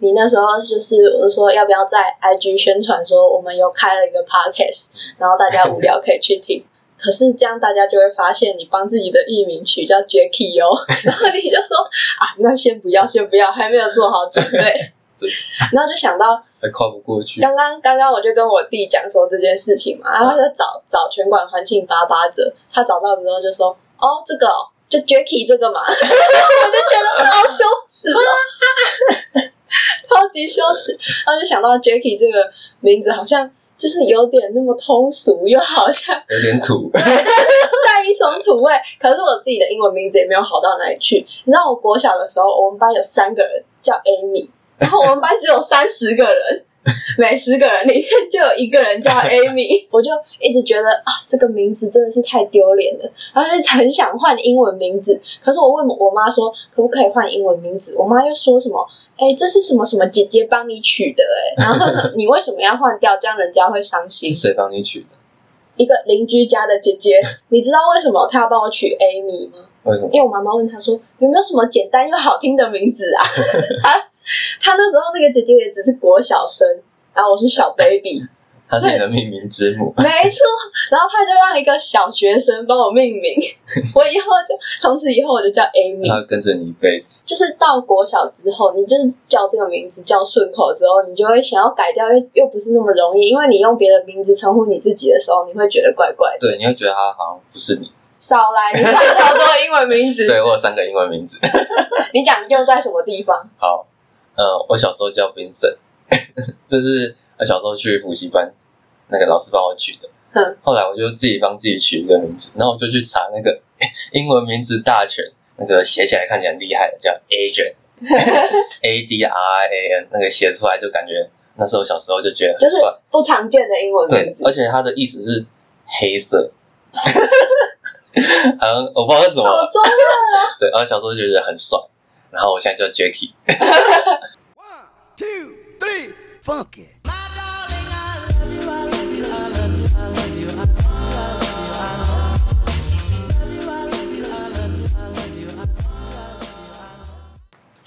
你那时候就是我就说要不要在 IG 宣传说我们有开了一个 podcast，然后大家无聊可以去听。可是这样大家就会发现你帮自己的艺名取叫 Jacky 哦，然后你就说啊，那先不要，先不要，还没有做好准备。对然后就想到还跨不过去。刚刚刚刚我就跟我弟讲说这件事情嘛，然后他就找找全馆欢庆八八折，他找到之后就说哦这个哦就 Jacky 这个嘛，我就觉得好羞耻哦，超级羞耻，然后就想到 Jacky 这个名字好像就是有点那么通俗，又好像有点土，带一种土味。可是我自己的英文名字也没有好到哪里去。你知道我国小的时候，我们班有三个人叫 Amy，然后我们班只有三十个人，每十个人里面就有一个人叫 Amy，我就一直觉得啊，这个名字真的是太丢脸了，然后就很想换英文名字。可是我问我妈说，可不可以换英文名字？我妈又说什么？哎，这是什么什么姐姐帮你取的？哎，然后你为什么要换掉？这样人家会伤心是。谁帮你取的？一个邻居家的姐姐，你知道为什么她要帮我取 Amy 吗？为什么？因为我妈妈问她说有没有什么简单又好听的名字啊？她她那时候那个姐姐也只是国小生，然后我是小 baby，他是你的命名之母。没错，然后他就让一个小学生帮我命名，我以后就从此以后我就叫 Amy。他跟着你一辈子。就是到国小之后，你就是叫这个名字叫顺口之后，你就会想要改掉，又又不是那么容易，因为你用别的名字称呼你自己的时候，你会觉得怪怪的。对，你会觉得他好像不是你。少来，你看超多英文名字，对我有三个英文名字。你讲用在什么地方？好，呃，我小时候叫 Vincent，就是我小时候去补习班，那个老师帮我取的。嗯后来我就自己帮自己取一个名字，然后我就去查那个 英文名字大全，那个写起来看起来很厉害的，叫 Adrian，A D R I A N，那个写出来就感觉那时候小时候就觉得就是很帅。不常见的英文名，字而。且它的意思是黑色。好像我不知道是什么，好中二对，然后小时候就觉得很帅，然后我现在叫 Jacky，One, two, three, funk it.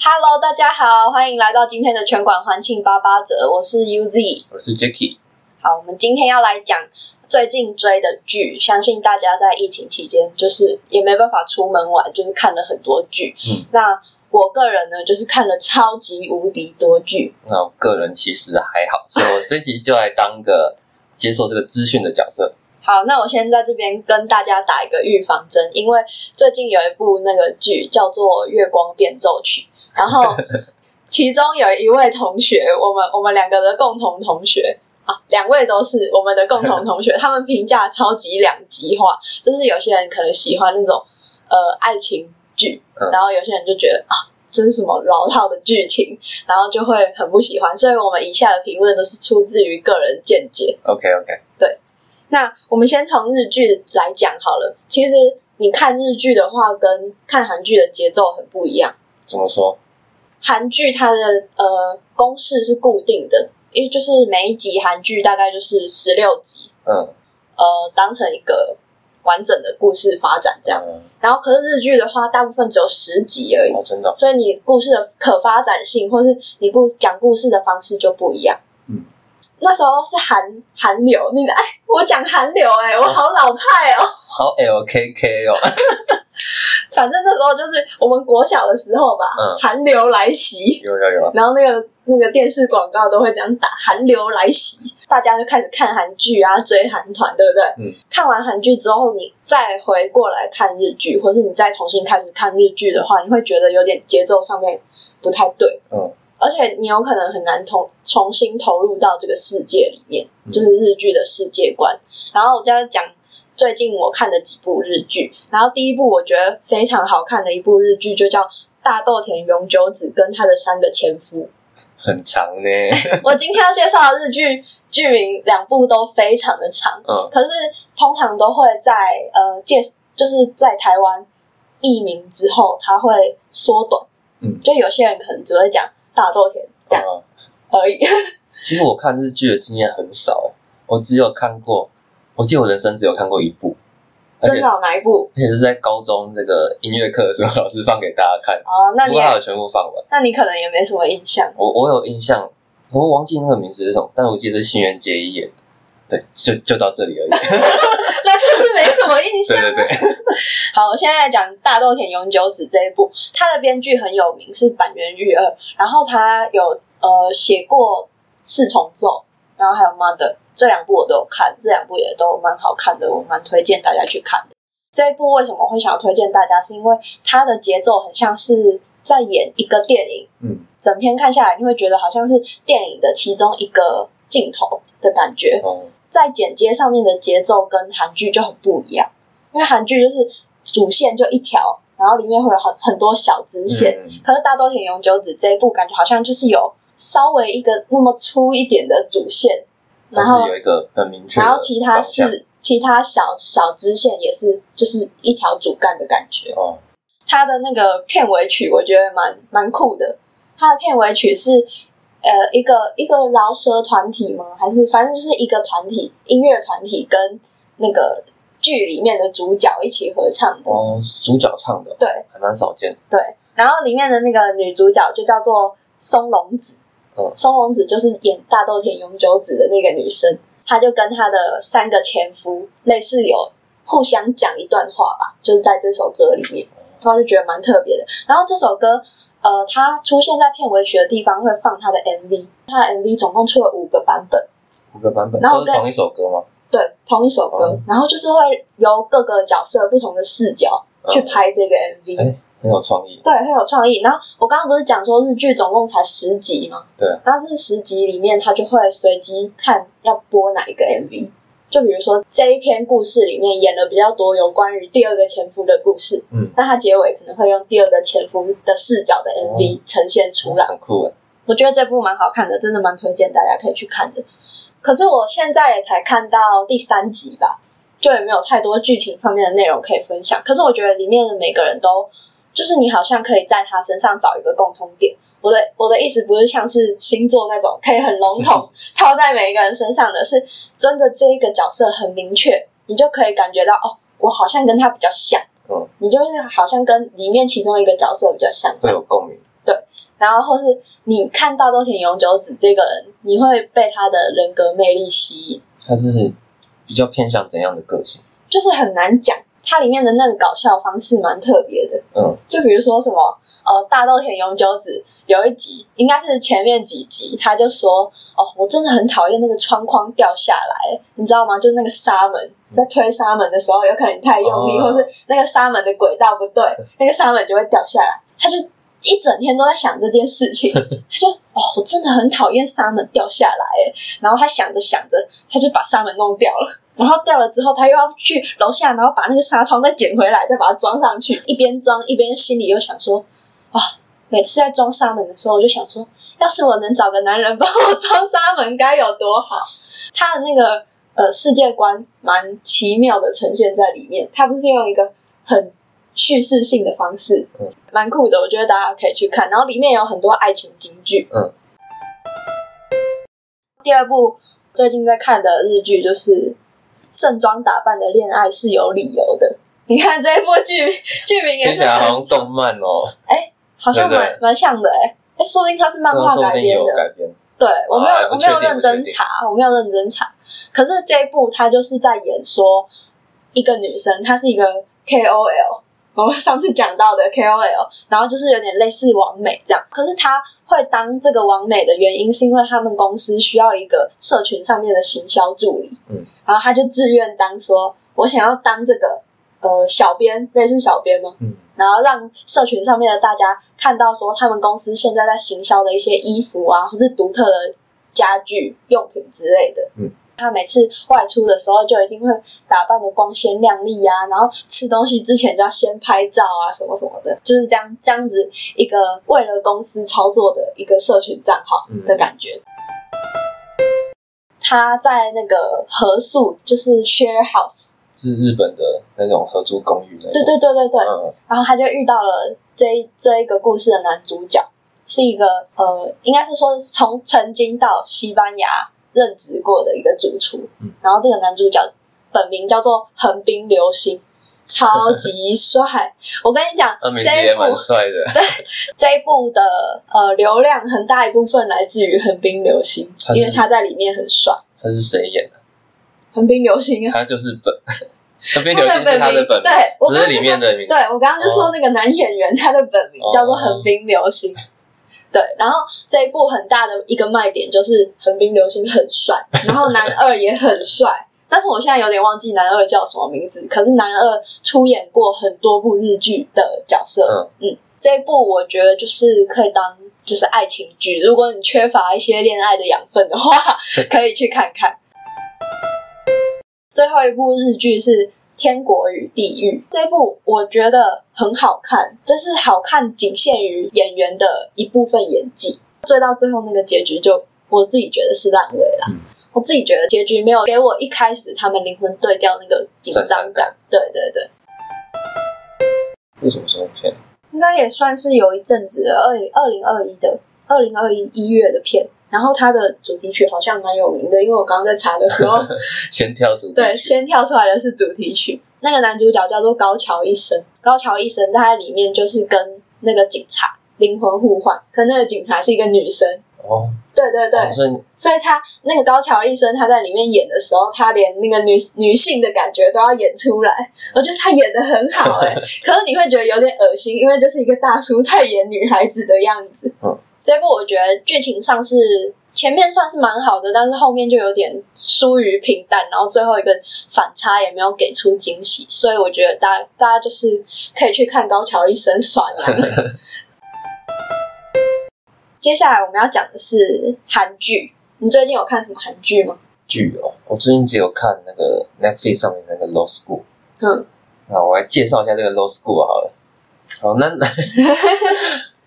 ！Hello，大家好，欢迎来到今天的全馆欢庆八八折，我是 UZ。我是 Jacky，好，我们今天要来讲最近追的剧，相信大家在疫情期间就是也没办法出门玩，就是看了很多剧。嗯，那我个人呢，就是看了超级无敌多剧。那我个人其实还好，所以我这期就来当个接受这个资讯的角色。好，那我先在这边跟大家打一个预防针，因为最近有一部那个剧叫做《月光变奏曲》，然后其中有一位同学，我们我们两个的共同同学啊，两位都是我们的共同同学，他们评价超级两极化，就是有些人可能喜欢那种呃爱情剧，嗯然后有些人就觉得啊。这是什么老套的剧情，然后就会很不喜欢，所以我们以下的评论都是出自于个人见解。OK OK，对那我们先从日剧来讲好了。其实你看日剧的话，跟看韩剧的节奏很不一样。怎么说？韩剧它的呃公式是固定的，因为就是每一集韩剧大概就是十六集，嗯，呃，当成一个完整的故事发展这样。嗯，然后可是日剧的话，大部分只有十集而已，哦，真的哦，所以你故事的可发展性，或是你故讲故事的方式就不一样。嗯，那时候是韩韩流，你的哎，我讲韩流哎、我好老派哦。好 LKK 哦，反正那时候就是我们国小的时候吧，嗯。韩流来袭，有有有，然后那个那个电视广告都会这样打“韩流来袭”，大家就开始看韩剧啊，追韩团，对不对？嗯。看完韩剧之后，你再回过来看日剧，或是你再重新开始看日剧的话，你会觉得有点节奏上面不太对，嗯，而且你有可能很难投重新投入到这个世界里面，嗯。就是日剧的世界观。然后我就要讲最近我看的几部日剧，然后第一部我觉得非常好看的一部日剧就叫《大豆田永久子跟他的三个前夫》。很长呢，我今天要介绍的日剧剧名两部都非常的长，嗯，可是通常都会在呃介就是在台湾译名之后，它会缩短。嗯，就有些人可能只会讲大豆田这样嗯，而已。其实我看日剧的经验很少，我只有看过，我记得我人生只有看过一部，而且真的有哪一部？而且是在高中这个音乐课的时候，老师放给大家看，哦，那你也不过他有全部放完。那你可能也没什么印象。我我有印象，我忘记那个名字是什么，但我记得是新垣结衣演的。对，就就到这里而已。那就是没什么印象、啊。对对对，好，我现在来讲《大豆田永久子》这一部，它的编剧很有名，是板垣裕二，然后他有呃写过《四重奏》，然后还有《Mother》这两部我都有看，这两部也都蛮好看的，我蛮推荐大家去看的。这一部为什么会想要推荐大家？是因为它的节奏很像是在演一个电影，嗯，整篇看下来，你会觉得好像是电影的其中一个镜头的感觉。哦，在剪接上面的节奏跟韩剧就很不一样，因为韩剧就是主线就一条，然后里面会有很很多小支线。嗯，可是大多田永久子这一部感觉好像就是有稍微一个那么粗一点的主线，然后有一个很明确然后其他是其他小小支线也是就是一条主干的感觉。哦，它的那个片尾曲我觉得蛮蛮酷的，它的片尾曲是呃一个一个饶舌团体吗？还是反正就是一个团体音乐团体跟那个剧里面的主角一起合唱的。哦，主角唱的，对还蛮少见的。对，然后里面的那个女主角就叫做松隆子，嗯松隆子就是演大豆田永久子的那个女生，她就跟她的三个前夫类似有互相讲一段话吧，就是在这首歌里面，然后就觉得蛮特别的。然后这首歌，呃，它出现在片尾曲的地方会放它的 MV，它的 MV 总共出了五个版本，五个版本然后跟都是同一首歌吗？对，同一首歌，哦然后就是会由各个角色不同的视角去嗯拍这个 MV。哎很有创意。对，很有创意。然后我刚刚不是讲说日剧总共才十集吗？对。但是十集里面，他就会随机看要播哪一个 MV。就比如说这一篇故事里面演了比较多有关于第二个前夫的故事，嗯，那他结尾可能会用第二个前夫的视角的 MV 呈现出来。很酷哎。我觉得这部蛮好看的，真的蛮推荐大家可以去看的。可是我现在也才看到第三集吧，就也没有太多剧情上面的内容可以分享。可是我觉得里面的每个人都，就是你好像可以在他身上找一个共通点。我的我的意思不是像是星座那种可以很笼统 套在每一个人身上的，是真的这一个角色很明确，你就可以感觉到哦，我好像跟他比较像，嗯，你就是好像跟里面其中一个角色比较像，会有共鸣。对然后或是你看到都田永久子这个人，你会被他的人格魅力吸引，他是比较偏向怎样的个性？就是很难讲。它里面的那个搞笑方式蛮特别的，嗯，就比如说什么，呃，大豆田永久子有一集，应该是前面几集，他就说，哦，我真的很讨厌那个窗框掉下来，你知道吗？就是那个纱门，在推纱门的时候，有可能你太用力，哦或是那个纱门的轨道不对，那个纱门就会掉下来。他就一整天都在想这件事情，他就哦，我真的很讨厌沙门掉下来，哎，然后他想着想着，他就把沙门弄掉了。然后掉了之后，他又要去楼下，然后把那个纱窗再捡回来，再把它装上去。一边装一边心里又想说，啊，每次在装沙门的时候，我就想说，要是我能找个男人帮我装沙门，该有多好。他的那个呃世界观蛮奇妙的呈现在里面，他不是用一个很叙事性的方式，嗯，蛮酷的，我觉得大家可以去看。然后里面有很多爱情金句，嗯。第二部最近在看的日剧就是盛装打扮的恋爱是有理由的。你看这一部剧剧名也是很动漫哦，哎好像蛮蛮像的哎、哎，说不定它是漫画改编的。改编。对我没有、啊我没有认真查，我没有认真查。可是这一部它就是在演说一个女生，她是一个 KOL，我们上次讲到的 KOL，然后就是有点类似王美这样。可是他会当这个王美的原因，是因为他们公司需要一个社群上面的行销助理，嗯，然后他就自愿当说，我想要当这个呃小编，类似小编吗？嗯，然后让社群上面的大家看到说他们公司现在在行销的一些衣服啊，或是独特的家具用品之类的。嗯，他每次外出的时候就一定会打扮的光鲜亮丽啊，然后吃东西之前就要先拍照啊，什么什么的，就是这样这样子一个为了公司操作的一个社群账号的感觉。他在那个合宿，就是 share house，是日本的那种合租公寓那种。对对对对对，嗯，然后他就遇到了这一这一个故事的男主角，是一个呃，应该是说从曾经到西班牙任职过的一个主厨。嗯然后这个男主角本名叫做横滨流星，超级帅。我跟你讲，这一部蛮帅的。这一部 的呃流量很大一部分来自于横滨流星因为他在里面很帅。他是谁演的？横滨流星啊，他就是本，横滨流星是他的本名，对我不是里刚刚就说面的名。对我刚刚就说那个男演员他的本名哦叫做横滨流星。对，然后这一部很大的一个卖点就是横滨流星很帅，然后男二也很帅，但是我现在有点忘记男二叫什么名字，可是男二出演过很多部日剧的角色，嗯。这一部我觉得就是可以当就是爱情剧，如果你缺乏一些恋爱的养分的话，可以去看看。最后一部日剧是《天国与地狱》，这部我觉得很好看，这是好看仅限于演员的一部分演技，追到最后那个结局就我自己觉得是烂尾了。嗯我自己觉得结局没有给我一开始他们灵魂对调那个紧张感，对对对，是什么时候片？应该也算是有一阵子了，二零二零二一的二零二一一月的片。然后它的主题曲好像蛮有名的，因为我刚刚在查的时候，先跳主题对，曲先跳出来的是主题曲。那个男主角叫做高桥一生，高桥一生他在里面就是跟那个警察灵魂互换，可那个警察是一个女生。哦，对对对，哦所以所以他那个高桥一生他在里面演的时候，他连那个女女性的感觉都要演出来，我觉得他演的很好哎、可是你会觉得有点恶心，因为就是一个大叔在演女孩子的样子。嗯，这部我觉得剧情上是前面算是蛮好的，但是后面就有点疏于平淡，然后最后一个反差也没有给出惊喜，所以我觉得大家大家就是可以去看高桥一生算了。接下来我们要讲的是韩剧，你最近有看什么韩剧吗？剧哦，我最近只有看那个 Netflix 上面那个 Law School，嗯，那我来介绍一下这个 Law School 好了。好，那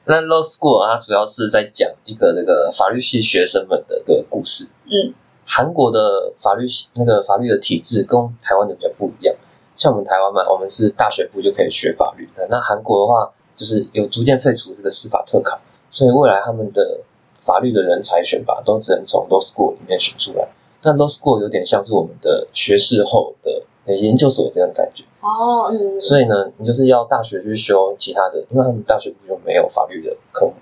那 Law School 啊它主要是在讲一个这个法律系学生们的一个故事。嗯，韩国的法律系那个法律的体制跟台湾的比较不一样。像我们台湾嘛，我们是大学部就可以学法律的。那韩国的话，就是有逐渐废除这个司法特考，所以未来他们的法律的人才选拔都只能从 Law School 里面选出来。那 Law School 有点像是我们的学士后的呃研究所这种感觉。哦，所以呢，你就是要大学去修其他的，因为他们大学部就没有法律的科目，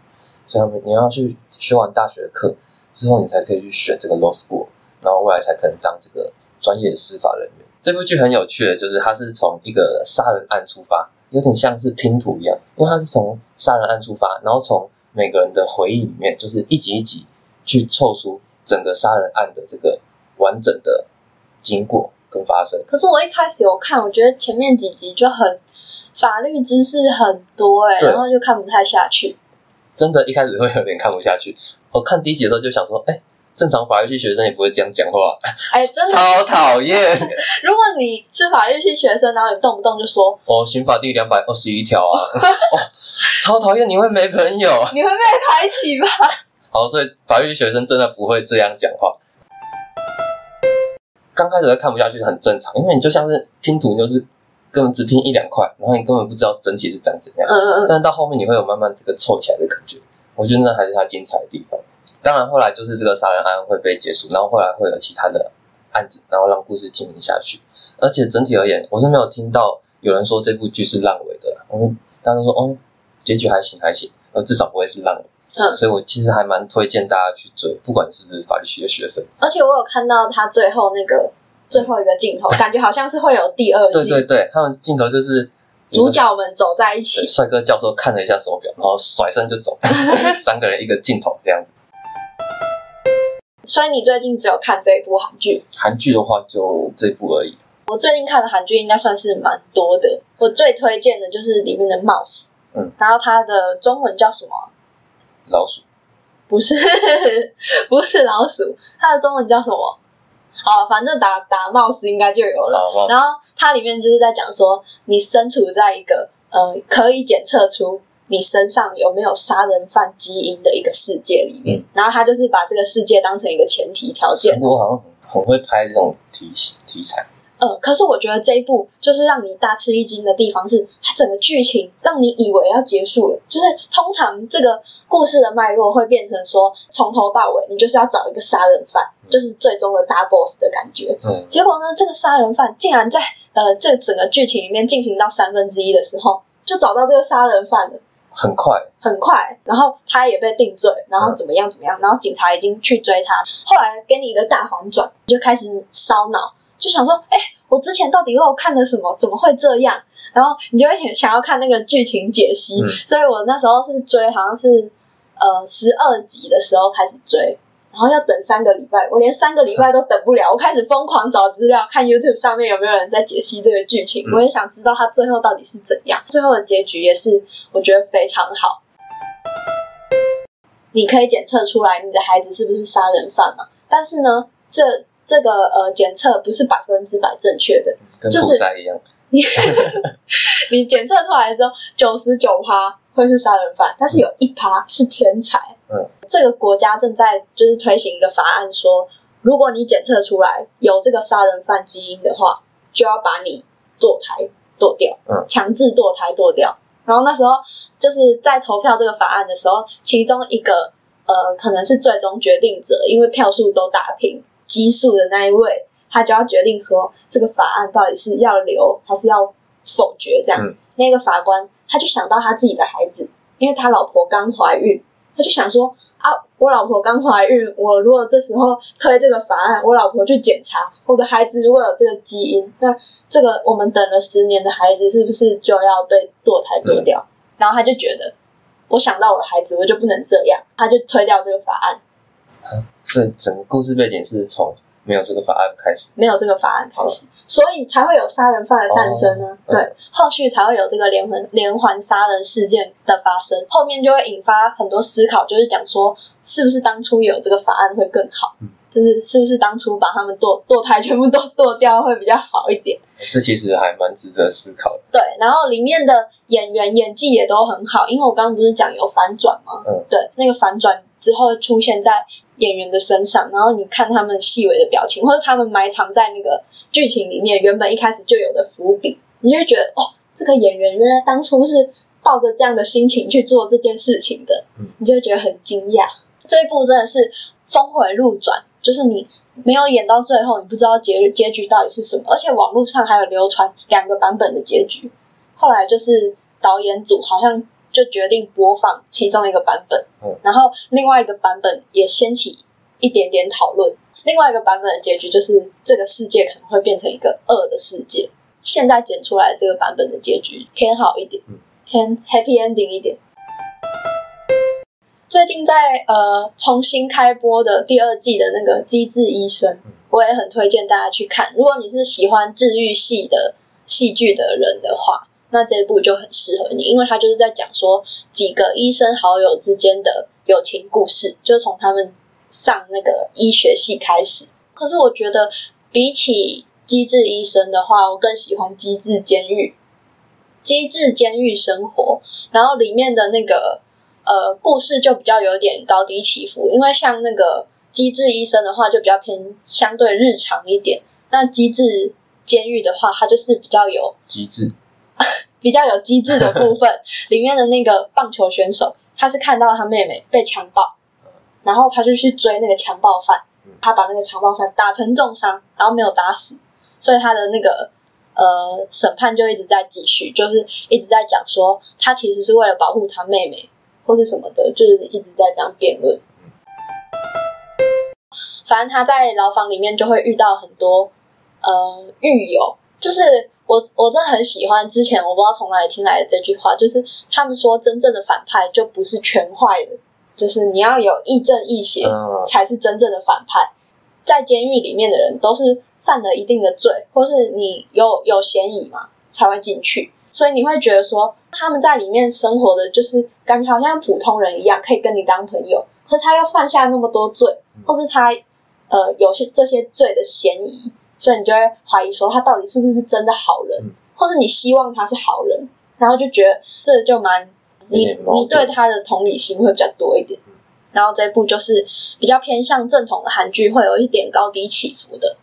所以他们你要去修完大学的课之后，你才可以去选这个 law school，然后未来才可能当这个专业的司法人员。这部剧很有趣的，就是它是从一个杀人案出发，有点像是拼图一样，因为它是从杀人案出发，然后从每个人的回忆里面，就是一集一集去凑出整个杀人案的这个完整的经过。跟发生。可是我一开始有看，我觉得前面几集就很法律知识很多哎、对然后就看不太下去。真的一开始会有点看不下去。我看第一集的时候就想说，哎、正常法律系学生也不会这样讲话，哎、真的，超讨厌。如果你是法律系学生，然后你动不动就说哦，刑法第两百二十一条啊，哦，超讨厌，你会没朋友。你会被排挤吧？好，所以法律系学生真的不会这样讲话。刚开始会看不下去很正常，因为你就像是拼图，你就是根本只拼一两块，然后你根本不知道整体是长怎样。嗯嗯嗯，但是到后面你会有慢慢这个凑起来的感觉，我觉得那还是它精彩的地方。当然后来就是这个杀人案会被结束，然后后来会有其他的案子，然后让故事进行下去。而且整体而言，我是没有听到有人说这部剧是烂尾的，我们大家都说哦，结局还行还行，呃，至少不会是烂尾。嗯所以我其实还蛮推荐大家去追，不管是不是法律系的学生。而且我有看到他最后那个最后一个镜头，感觉好像是会有第二季，对对对，他们镜头就是主角们走在一起。帅哥教授看了一下手表，然后甩身就走，三个人一个镜头这样子。所以你最近只有看这一部韩剧？韩剧的话就这部而已。我最近看的韩剧应该算是蛮多的。我最推荐的就是里面的 Mouse，嗯，然后它的中文叫什么啊？老鼠不是，不是老鼠，它的中文叫什么？好，反正打打 mouse 应该就有了。啊，然后它里面就是在讲说，你身处在一个呃可以检测出你身上有没有杀人犯基因的一个世界里面，嗯然后他就是把这个世界当成一个前提条件韩。国好像很很会拍这种题题材，呃，可是我觉得这一部就是让你大吃一惊的地方是，它整个剧情让你以为要结束了，就是通常这个故事的脉络会变成说，从头到尾你就是要找一个杀人犯，就是最终的大 boss 的感觉。嗯，结果呢，这个杀人犯竟然在呃这整个剧情里面进行到三分之一的时候，就找到这个杀人犯了。很快，很快，然后他也被定罪，然后怎么样怎么样，然后警察已经去追他，后来给你一个大反转，你就开始烧脑，就想说，哎，我之前到底漏看了什么？怎么会这样？然后你就会想想要看那个剧情解析，嗯所以我那时候是追，好像是呃十二集的时候开始追。然后要等三个礼拜，我连三个礼拜都等不了，我开始疯狂找资料，看 YouTube 上面有没有人在解析这个剧情，嗯我也想知道他最后到底是怎样。最后的结局也是我觉得非常好，你可以检测出来你的孩子是不是杀人犯嘛？但是呢，这这个呃检测不是百分之百正确的，跟就是一样。你检测出来之后，九十九趴会是杀人犯，但是有一趴是天才。嗯，这个国家正在就是推行一个法案说，如果你检测出来有这个杀人犯基因的话，就要把你堕胎堕掉，嗯强制堕胎堕掉。然后那时候就是在投票这个法案的时候，其中一个呃可能是最终决定者，因为票数都打平，奇数的那一位，他就要决定说这个法案到底是要留还是要否决这样。嗯那个法官他就想到他自己的孩子，因为他老婆刚怀孕，他就想说啊，我老婆刚怀孕，我如果这时候推这个法案，我老婆去检查我的孩子如果有这个基因，那这个我们等了十年的孩子是不是就要被堕胎堕掉？然后他就觉得，我想到我的孩子，我就不能这样，他就推掉这个法案，所以整个故事背景是从没有这个法案开始。没有这个法案开始，所以才会有杀人犯的诞生呢。哦嗯对，后续才会有这个连环连环杀人事件的发生，后面就会引发很多思考，就是讲说，是不是当初有这个法案会更好？嗯就是是不是当初把他们堕堕胎全部都堕掉会比较好一点？这其实还蛮值得思考的。对，然后里面的演员演技也都很好，因为我刚刚不是讲有反转吗？嗯，对，那个反转之后出现在演员的身上，然后你看他们细微的表情，或者他们埋藏在那个剧情里面原本一开始就有的伏笔，你就会觉得哦，这个演员原来当初是抱着这样的心情去做这件事情的，嗯你就会觉得很惊讶。这一部真的是峰回路转，就是你没有演到最后，你不知道结结局到底是什么，而且网络上还有流传两个版本的结局。后来就是导演组好像就决定播放其中一个版本，嗯然后另外一个版本也掀起一点点讨论。另外一个版本的结局就是这个世界可能会变成一个恶的世界。现在剪出来这个版本的结局偏好一点嗯，偏 happy ending 一点。最近在呃重新开播的第二季的那个《机智医生》，我也很推荐大家去看。如果你是喜欢治愈系的戏剧的人的话，那这一部就很适合你，因为它就是在讲说几个医生好友之间的友情故事，就是从他们上那个医学系开始。可是我觉得比起《机智医生》的话，我更喜欢《机智监狱》。《机智监狱生活》，然后里面的那个呃故事就比较有点高低起伏，因为像那个《机智医生》的话，就比较偏相对日常一点。那《机智监狱》的话，它就是比较有机智，比较有机智的部分。里面的那个棒球选手，他是看到他妹妹被强暴，然后他就去追那个强暴犯嗯，他把那个强暴犯打成重伤，然后没有打死，所以他的那个呃审判就一直在继续，就是一直在讲说他其实是为了保护他妹妹或是什么的，就是一直在这样辩论。反正他在牢房里面就会遇到很多呃狱友，就是我我真的很喜欢之前我不知道从哪里听来的这句话，就是他们说真正的反派就不是全坏的，就是你要有亦正亦邪嗯。才是真正的反派。在监狱里面的人都是犯了一定的罪，或是你有有嫌疑嘛才会进去，所以你会觉得说他们在里面生活的就是感觉好像普通人一样，可以跟你当朋友，可是他又犯下那么多罪，或是他呃有些这些罪的嫌疑，所以你就会怀疑说他到底是不是真的好人，嗯或是你希望他是好人，然后就觉得这就蛮你你对他的同理心会比较多一点嗯。然后这部就是比较偏向正统的韩剧，会有一点高低起伏的。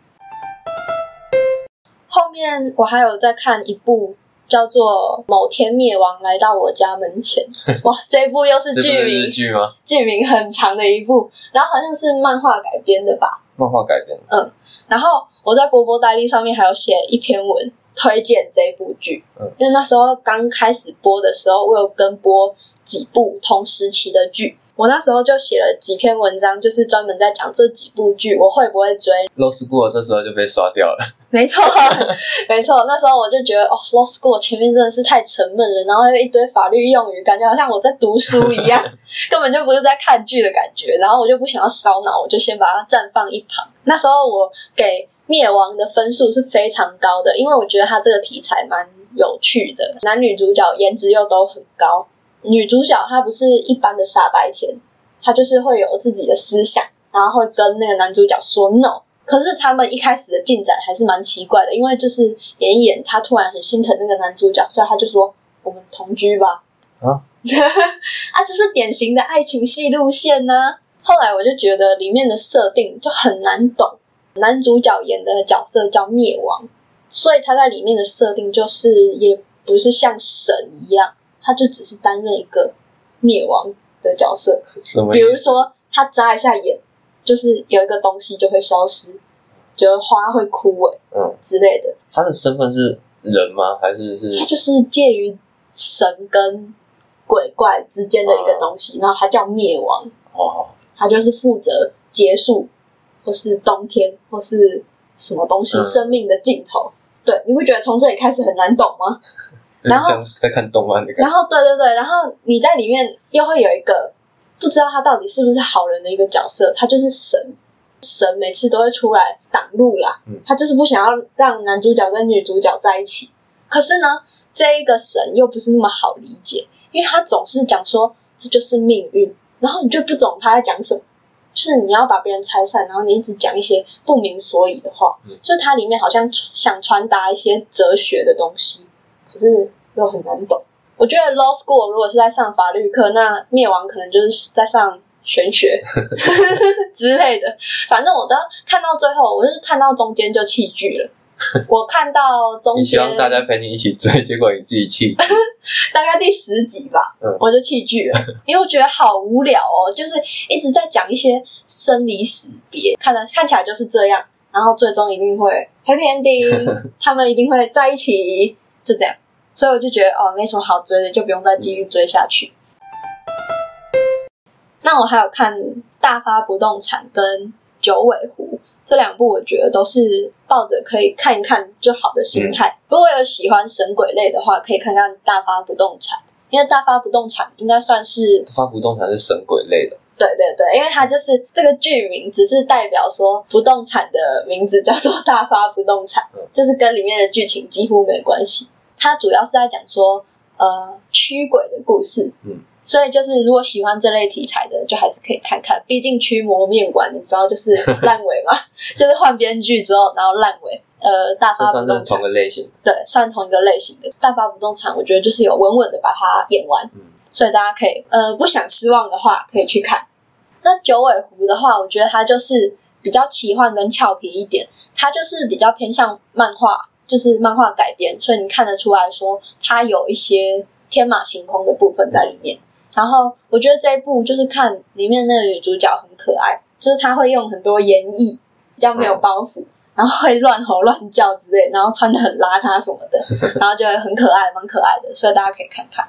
后面我还有在看一部叫做《某天灭亡来到我家门前》，哇，这一部又是剧名日剧吗？剧名很长的一部，然后好像是漫画改编的吧。漫画改编嗯。然后我在波波戴利上面还有写一篇文推荐这部剧，嗯因为那时候刚开始播的时候，我有跟播几部同时期的剧。我那时候就写了几篇文章，就是专门在讲这几部剧我会不会追。Low School 这时候就被刷掉了。没错，没错，那时候我就觉得哦，law school 前面真的是太沉闷了，然后又一堆法律用语，感觉好像我在读书一样，根本就不是在看剧的感觉。然后我就不想要烧脑，我就先把它暂放一旁。那时候我给灭亡的分数是非常高的，因为我觉得它这个题材蛮有趣的，男女主角颜值又都很高。女主角她不是一般的傻白甜，她就是会有自己的思想，然后会跟那个男主角说 no。可是他们一开始的进展还是蛮奇怪的，因为就是演一演，他突然很心疼那个男主角，所以他就说我们同居吧。啊 啊，就是典型的爱情戏路线呢、后来我就觉得里面的设定就很难懂，男主角演的角色叫灭亡，所以他在里面的设定就是也不是像神一样，他就只是担任一个灭亡的角色。比？如说他眨一下眼，就是有一个东西就会消失，就是花会枯萎嗯，之类的。他的身份是人吗？还是是？他就是介于神跟鬼怪之间的一个东西，然后他叫灭亡，哦？他就是负责结束或是冬天或是什么东西、嗯生命的尽头。对，你不觉得从这里开始很难懂吗？然后在看动漫的感然后对对对，然后你在里面又会有一个不知道他到底是不是好人的一个角色，他就是神。神每次都会出来挡路啦，嗯他就是不想要让男主角跟女主角在一起。可是呢，这一个神又不是那么好理解，因为他总是讲说这就是命运，然后你就不懂他在讲什么，就是你要把别人拆散，然后你一直讲一些不明所以的话，嗯就是它里面好像想传达一些哲学的东西，可是又很难懂。我觉得 law school 如果是在上法律课，那灭亡可能就是在上玄学 之类的。反正我都看到最后，我就是看到中间就弃剧了。我看到中你希间望大家陪你一起追，结果你自己弃剧。大概第十集吧，嗯我就弃剧了，因为我觉得好无聊哦，就是一直在讲一些生离死别，看的看起来就是这样，然后最终一定会 happy ending，他们一定会在一起，就这样，所以我就觉得哦，没什么好追的，就不用再继续追下去。那我还有看《大发不动产》跟《九尾狐》这两部，我觉得都是抱着可以看一看就好的心态。如果有喜欢神鬼类的话，可以看看《大发不动产》，因为《大发不动产》应该算是大发不动产是神鬼类的，对对对，因为它就是这个剧名，只是代表说不动产的名字叫做大发不动产嗯，就是跟里面的剧情几乎没关系。它主要是在讲说呃驱鬼的故事，嗯，所以就是如果喜欢这类题材的，就还是可以看看。毕竟驱魔面馆，你知道就是烂尾嘛，就是换编剧之后然后烂尾。呃，大这发不动产算是同个类型。对，算同一个类型的。大发不动产，我觉得就是有稳稳的把它演完。嗯，所以大家可以呃不想失望的话，可以去看。那九尾狐的话，我觉得它就是比较奇幻跟俏皮一点，它就是比较偏向漫画，就是漫画改编，所以你看得出来说它有一些天马行空的部分在里面。然后我觉得这一部就是看里面那个女主角很可爱，就是她会用很多演绎，比较没有包袱。然后会乱吼乱叫之类，然后穿的很邋遢什么的，然后就会很可爱，蛮可爱的，所以大家可以看看。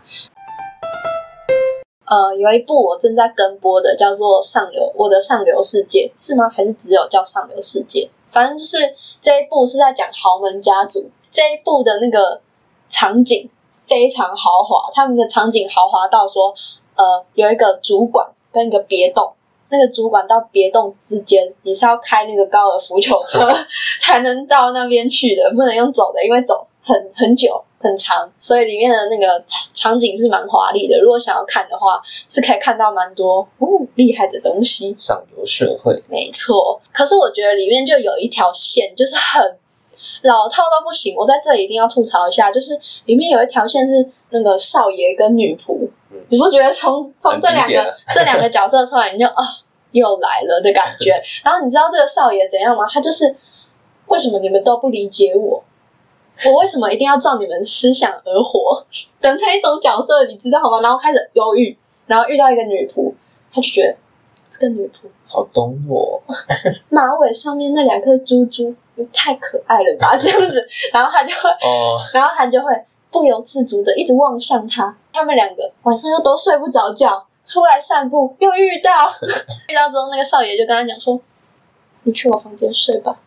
呃，有一部我正在跟播的，叫做《上流我的上流世界》，是吗？还是只有叫《上流世界》？反正就是这一部是在讲豪门家族。这一部的那个场景非常豪华，他们的场景豪华到说，呃，有一个主管跟一个别栋，那个主管到别栋之间，你是要开那个高尔夫球车 才能到那边去的，不能用走的，因为走很很久很长，所以里面的那个场场景是蛮华丽的。如果想要看的话，是可以看到蛮多哦厉害的东西。上流社会，没错，可是我觉得里面就有一条线，就是很老套到不行。我在这里一定要吐槽一下，就是里面有一条线是那个少爷跟女仆，嗯，你不觉得从从这两个 这两个角色出来，你就啊、又来了的感觉。然后你知道这个少爷怎样吗？他就是为什么你们都不理解我？我为什么一定要照你们思想而活的那一种角色，你知道吗？然后开始忧郁，然后遇到一个女仆，他就觉得这个女仆好懂我，马尾上面那两颗珠珠也太可爱了吧，这样子，然后他就会，哦，然后他就会不由自主的一直望向他。他们两个晚上又都睡不着觉，出来散步又遇到，遇到之后那个少爷就跟他讲说：“你去我房间睡吧。”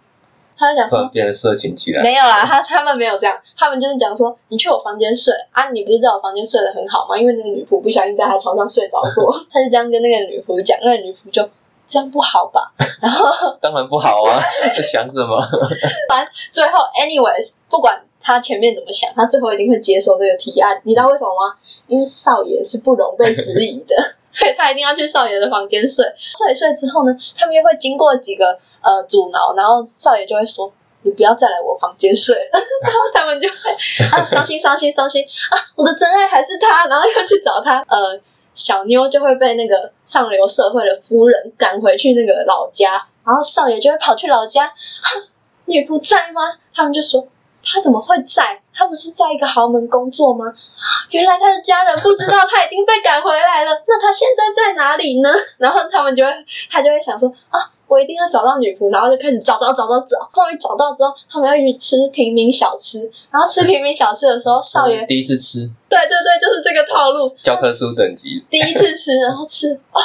他就讲说变得色情起来，没有啦，他他们没有这样，他们就是讲说，你去我房间睡啊，你不是在我房间睡得很好吗？因为那个女仆不小心在他床上睡着过，他就这样跟那个女仆讲，那个女仆就这样不好吧？然后当然不好啊，在想什么？反正最后，anyways，不管他前面怎么想，他最后一定会接受这个提案。你知道为什么吗？因为少爷是不容被质疑的，所以他一定要去少爷的房间睡。睡一睡之后呢，他们又会经过几个呃阻挠，然后少爷就会说：“你不要再来我房间睡了。”然后他们就会啊伤心伤心伤心啊，我的真爱还是他，然后又去找他。呃，小妞就会被那个上流社会的夫人赶回去那个老家，然后少爷就会跑去老家。女仆在吗？他们就说他怎么会在？他不是在一个豪门工作吗？原来他的家人不知道他已经被赶回来了。那他现在在哪里呢？然后他们就会，他就会想说啊，我一定要找到女仆，然后就开始找找找找找，终于找到之后，他们要去吃平民小吃。然后吃平民小吃的时候，少爷，第一次吃对对对，就是这个套路。教科书等级第一次吃，然后吃，哦，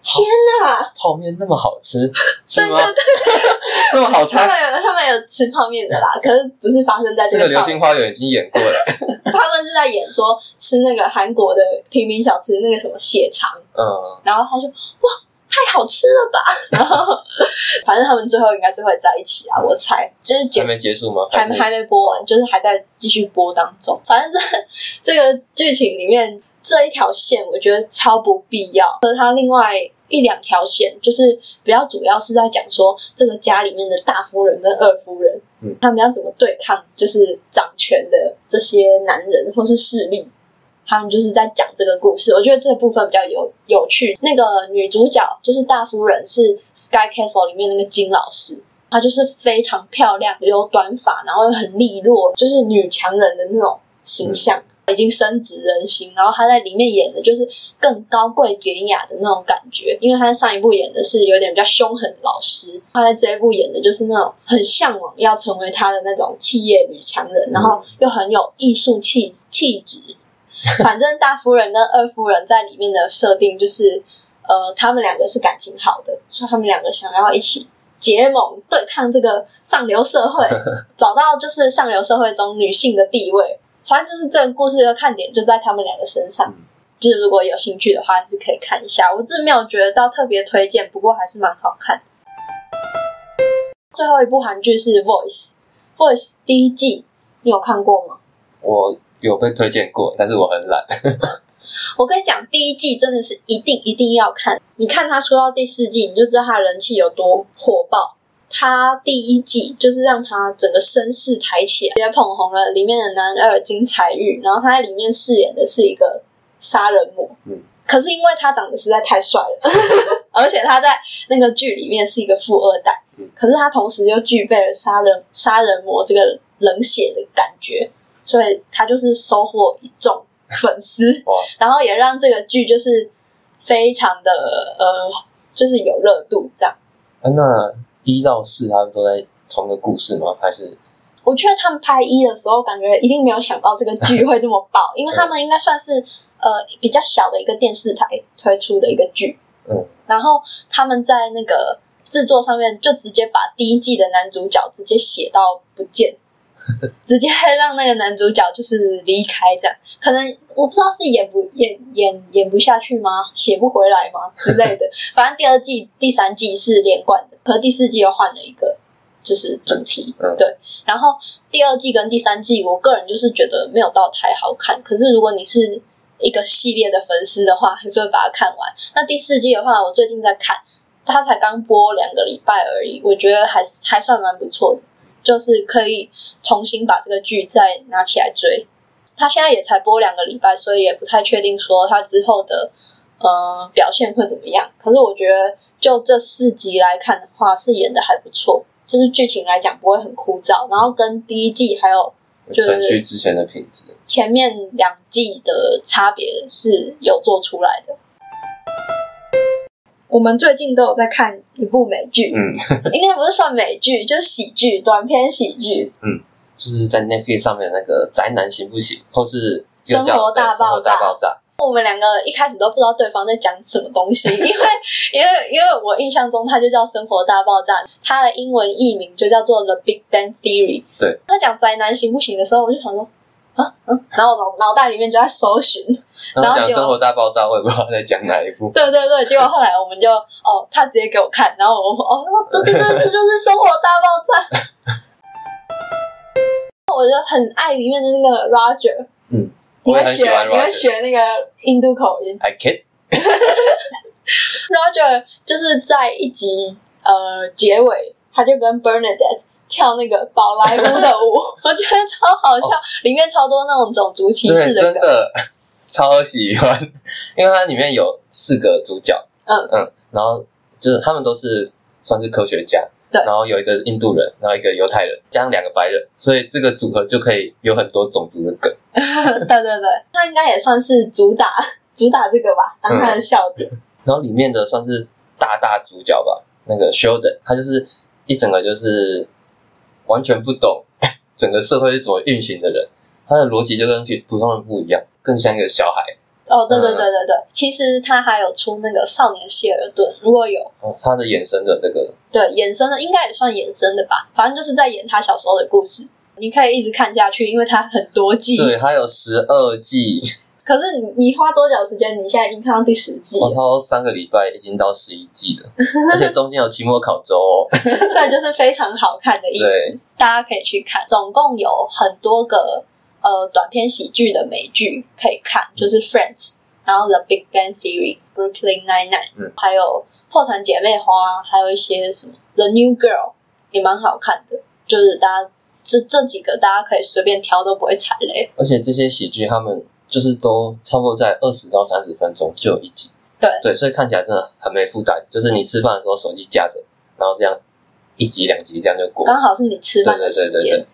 天哪！泡面那么好吃，是对吗？对对，那么好吃他，们有他们有吃泡面的啦，可是不是发生在这个《流星花园》已经演过了，他们是在演说吃那个韩国的平民小吃，那个什么血肠，嗯，然后他就哇，太好吃了吧！然后反正他们最后应该是会在一起啊，我猜，就是还没结束吗？是还还没播完，就是还在继续播当中。反正这这个剧情里面这一条线，我觉得超不必要。和他另外一两条线，就是比较主要是在讲说这个家里面的大夫人跟二夫人，嗯，他们要怎么对抗，就是掌权的这些男人或是势力。他们就是在讲这个故事，我觉得这部分比较有有趣。那个女主角就是大夫人，是《Sky Castle》里面那个金老师，她就是非常漂亮，留短发，然后又很利落，就是女强人的那种形象，已经深植人心。然后她在里面演的就是更高贵典雅的那种感觉，因为她在上一部演的是有点比较凶狠的老师，她在这一部演的就是那种很向往要成为她的那种企业女强人，然后又很有艺术气气质。反正大夫人跟二夫人在里面的设定就是，呃，他们两个是感情好的，所以他们两个想要一起结盟对抗这个上流社会，找到就是上流社会中女性的地位。反正就是这个故事的看点就在他们两个身上。嗯就是如果有兴趣的话，还是可以看一下。我真的没有觉得到特别推荐，不过还是蛮好看。最后一部韩剧是《Voice》，Voice 第一季你有看过吗？我有被推荐过，但是我很懒。我跟你讲，第一季真的是一定一定要看。你看他出到第四季，你就知道他的人气有多火爆。他第一季就是让他整个声势抬起来，也捧红了里面的男二金彩玉，然后他在里面饰演的是一个杀人魔。嗯。可是因为他长得实在太帅了，而且他在那个剧里面是一个富二代，嗯可是他同时又具备了杀人杀人魔这个冷血的感觉，所以他就是收获一众粉丝。然后也让这个剧就是非常的呃，就是有热度这样。啊那一到四他们都在同一个故事吗？还是我觉得他们拍一的时候，感觉一定没有想到这个剧会这么爆，因为他们应该算是呃比较小的一个电视台推出的一个剧，嗯，然后他们在那个制作上面就直接把第一季的男主角直接写到不见，直接让那个男主角就是离开这样，可能我不知道是演不演演演不下去吗？写不回来吗之类的。反正第二季、第三季是连贯的，可是第四季又换了一个就是主题，嗯对。然后第二季跟第三季，我个人就是觉得没有到太好看。可是如果你是一个系列的粉丝的话，还是会把它看完。那第四季的话，我最近在看，它才刚播两个礼拜而已，我觉得还是还算蛮不错的，就是可以重新把这个剧再拿起来追。他现在也才播两个礼拜，所以也不太确定说他之后的呃表现会怎么样。可是我觉得就这四集来看的话，是演的还不错，就是剧情来讲不会很枯燥，然后跟第一季还有就是之前的品质。前面两季的差别是有做出来的。我们最近都有在看一部美剧，嗯，应该不是算美剧，就是喜剧，短篇喜剧。嗯就是在 Netflix 上面那个宅男行不行，或是生活大爆炸，我们两个一开始都不知道对方在讲什么东西，因为 因为因为我印象中它就叫《生活大爆炸》，它的英文译名就叫做《The Big Bang Theory》。对，他讲宅男行不行的时候，我就想说啊嗯，然后我脑脑袋里面就在搜寻，然后讲生活大爆炸，我也不知道在讲哪一部。对对对，结果后来我们就哦，他直接给我看，然后我哦，对对对，这就是《生活大爆炸》。我就很爱里面的那个 Roger，嗯，你会学你会。学那个印度口音。I can，Roger 就是在一集呃结尾，他就跟 Bernadette 跳那个宝莱坞的舞，我觉得超好笑，里面超多那种种族歧视哦对，真。的超喜欢，因为它里面有四个主角，嗯。嗯，然后就是他们都是算是科学家，对。然后有一个印度人，然后一个犹太人，加上两个白人，所以这个组合就可以有很多种族的梗。对 对对，他应该也算是主打主打这个吧，当他的笑点。然后里面的算是大大主角吧，那个 Sheldon，他就是一整个就是完全不懂 整个社会是怎么运行的人，他的逻辑就跟普普通人不一样，更像一个小孩。哦，对对嗯。对对对，其实他还有出那个少年谢尔顿，如果有。哦，他的衍生的这个。对衍生的，应该也算衍生的吧，反正就是在演他小时候的故事。你可以一直看下去，因为他很多季。对，他有十二季，可是你你花多久时间？你现在已经看到第十季了然，后三个礼拜已经到十一季了，而且中间有期末考周哦。所以就是非常好看的意思，大家可以去看。总共有很多个呃短篇喜剧的美剧可以看，就是《Friends》，然后《The Big Bang Theory》、《Brooklyn Nine Nine》，嗯还有《破产姐妹花》，还有一些什么《The New Girl》也蛮好看的。就是大家这这几个大家可以随便挑，都不会踩雷。而且这些喜剧他们就是都差不多在二十到三十分钟就有一集。对对，所以看起来真的很没负担，就是你吃饭的时候手机架着，然后这样一集两集这样就过。刚好是你吃饭的时间。对对对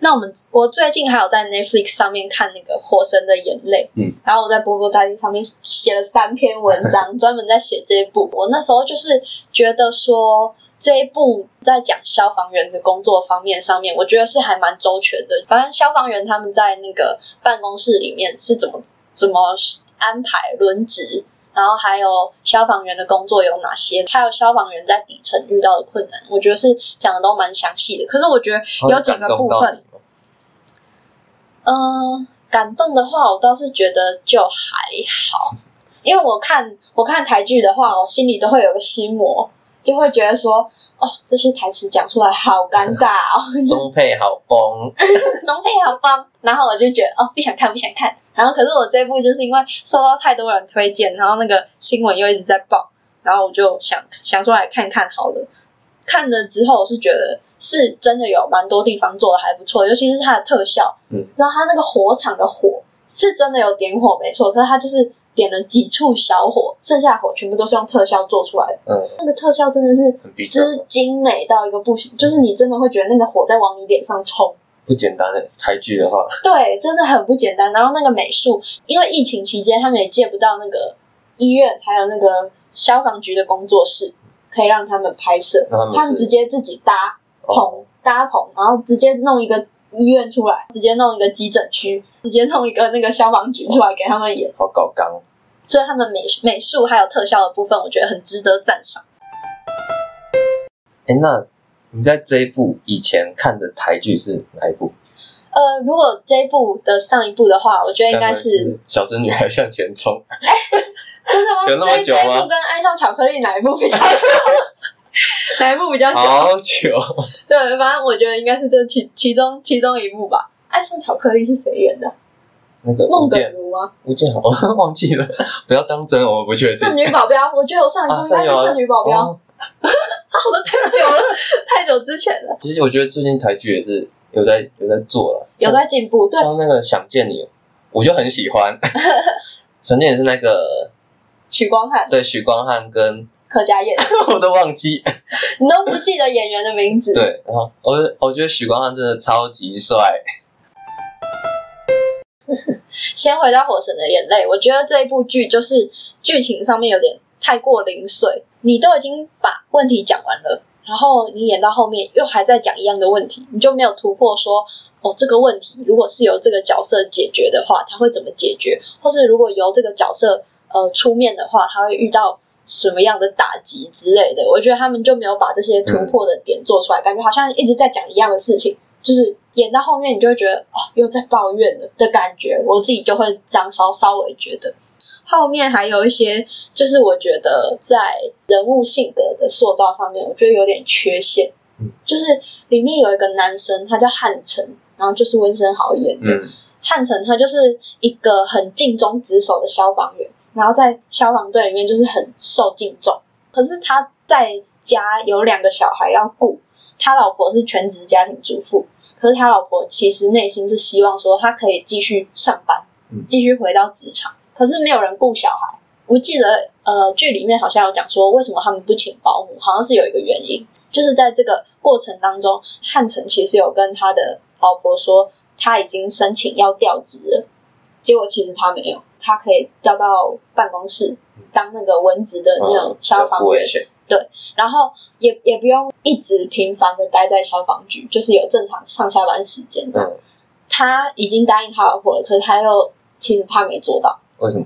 那我们我最近还有在 Netflix 上面看那个《火神的眼泪》，嗯，然后我在波波大帝上面写了三篇文章，专门在写这一部。我那时候就是觉得说这一部在讲消防员的工作方面上面，我觉得是还蛮周全的。反正消防员他们在那个办公室里面是怎么怎么安排轮值，然后还有消防员的工作有哪些，还有消防员在底层遇到的困难，我觉得是讲的都蛮详细的。可是我觉得有几个部分，嗯、感动的话，我倒是觉得就还好，因为我看我看台剧的话，我心里都会有个心魔，就会觉得说，哦，这些台词讲出来好尴尬哦，中配好崩，中配好崩，然后我就觉得哦，不想看，不想看。然后可是我这一部就是因为受到太多人推荐，然后那个新闻又一直在报，然后我就想想出来看看好了。看了之后，我是觉得是真的有蛮多地方做的还不错，尤其是它的特效，嗯，然后它那个火场的火是真的有点火没错，可是它就是点了几处小火，剩下的火全部都是用特效做出来的，嗯，那个特效真的是之精美到一个不行，就是你真的会觉得那个火在往你脸上冲。不简单的台剧的话，对，真的很不简单。然后那个美术，因为疫情期间他们也借不到那个医院，还有那个消防局的工作室，可以让他们拍摄。那他们他们直接自己搭哦，棚，搭棚，然后直接弄一个医院出来，直接弄一个急诊区，直接弄一个那个消防局出来给他们演。好搞刚，所以他们美美术还有特效的部分，我觉得很值得赞赏。哎，那你在这一部以前看的台剧是哪一部？呃，如果这一部的上一部的话，我觉得应该是小资女孩向前冲，真的吗？有那么这久吗这一部跟爱上巧克力哪一部比较久？哪一部比较久？好久，对，反正我觉得应该是这其其中其中一部吧。爱上巧克力是谁演的？那个孟建如吗？吴建豪，我 忘记了，不要当真，我不确定。圣女保镖，我觉得我上一部啊，应该是圣女保镖，哦好的太久了，太久之前了，其实我觉得最近台剧也是有在有在做了，有在进步。对，像那个想见你，我就很喜欢。想见你是那个许光汉，对许光汉跟柯佳燕，我都忘记。你都不记得演员的名字。对，然后我我觉得许光汉真的超级帅。先回到《火神的眼泪》，我觉得这一部剧就是剧情上面有点太过零碎，你都已经把问题讲完了，然后你演到后面又还在讲一样的问题，你就没有突破说，哦，这个问题如果是由这个角色解决的话，他会怎么解决？或是如果由这个角色呃出面的话，他会遇到什么样的打击之类的？我觉得他们就没有把这些突破的点做出来，感觉好像一直在讲一样的事情，就是演到后面你就会觉得哦，又在抱怨了的感觉，我自己就会这样稍稍微觉得。后面还有一些，就是我觉得在人物性格的塑造上面，我觉得有点缺陷。嗯就是里面有一个男生，他叫汉城，然后就是温升豪演的。嗯汉城他就是一个很尽忠职守的消防员，然后在消防队里面就是很受敬重。可是他在家有两个小孩要顾，他老婆是全职家庭主妇，可是他老婆其实内心是希望说他可以继续上班嗯，继续回到职场，可是没有人顾小孩。我记得呃剧里面好像有讲说，为什么他们不请保姆，好像是有一个原因，就是在这个过程当中，汉城其实有跟他的老婆说，他已经申请要调职了，结果其实他没有，他可以调到办公室当那个文职的那种消防员，不危险。然后也也不用一直频繁的待在消防局，就是有正常上下班时间的。嗯，他已经答应他老婆了，可是他又其实他没做到，为什么？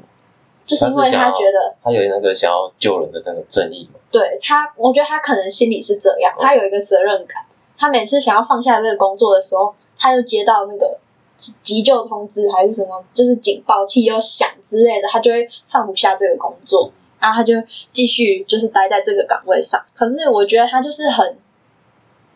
就是因为他觉得他有那个想要救人的那个正义嘛。对他，我觉得他可能心里是这样，嗯他有一个责任感。他每次想要放下这个工作的时候，他又接到那个急急救通知还是什么，就是警报器又响之类的，他就会放不下这个工作，然后他就继续就是待在这个岗位上。可是我觉得他就是很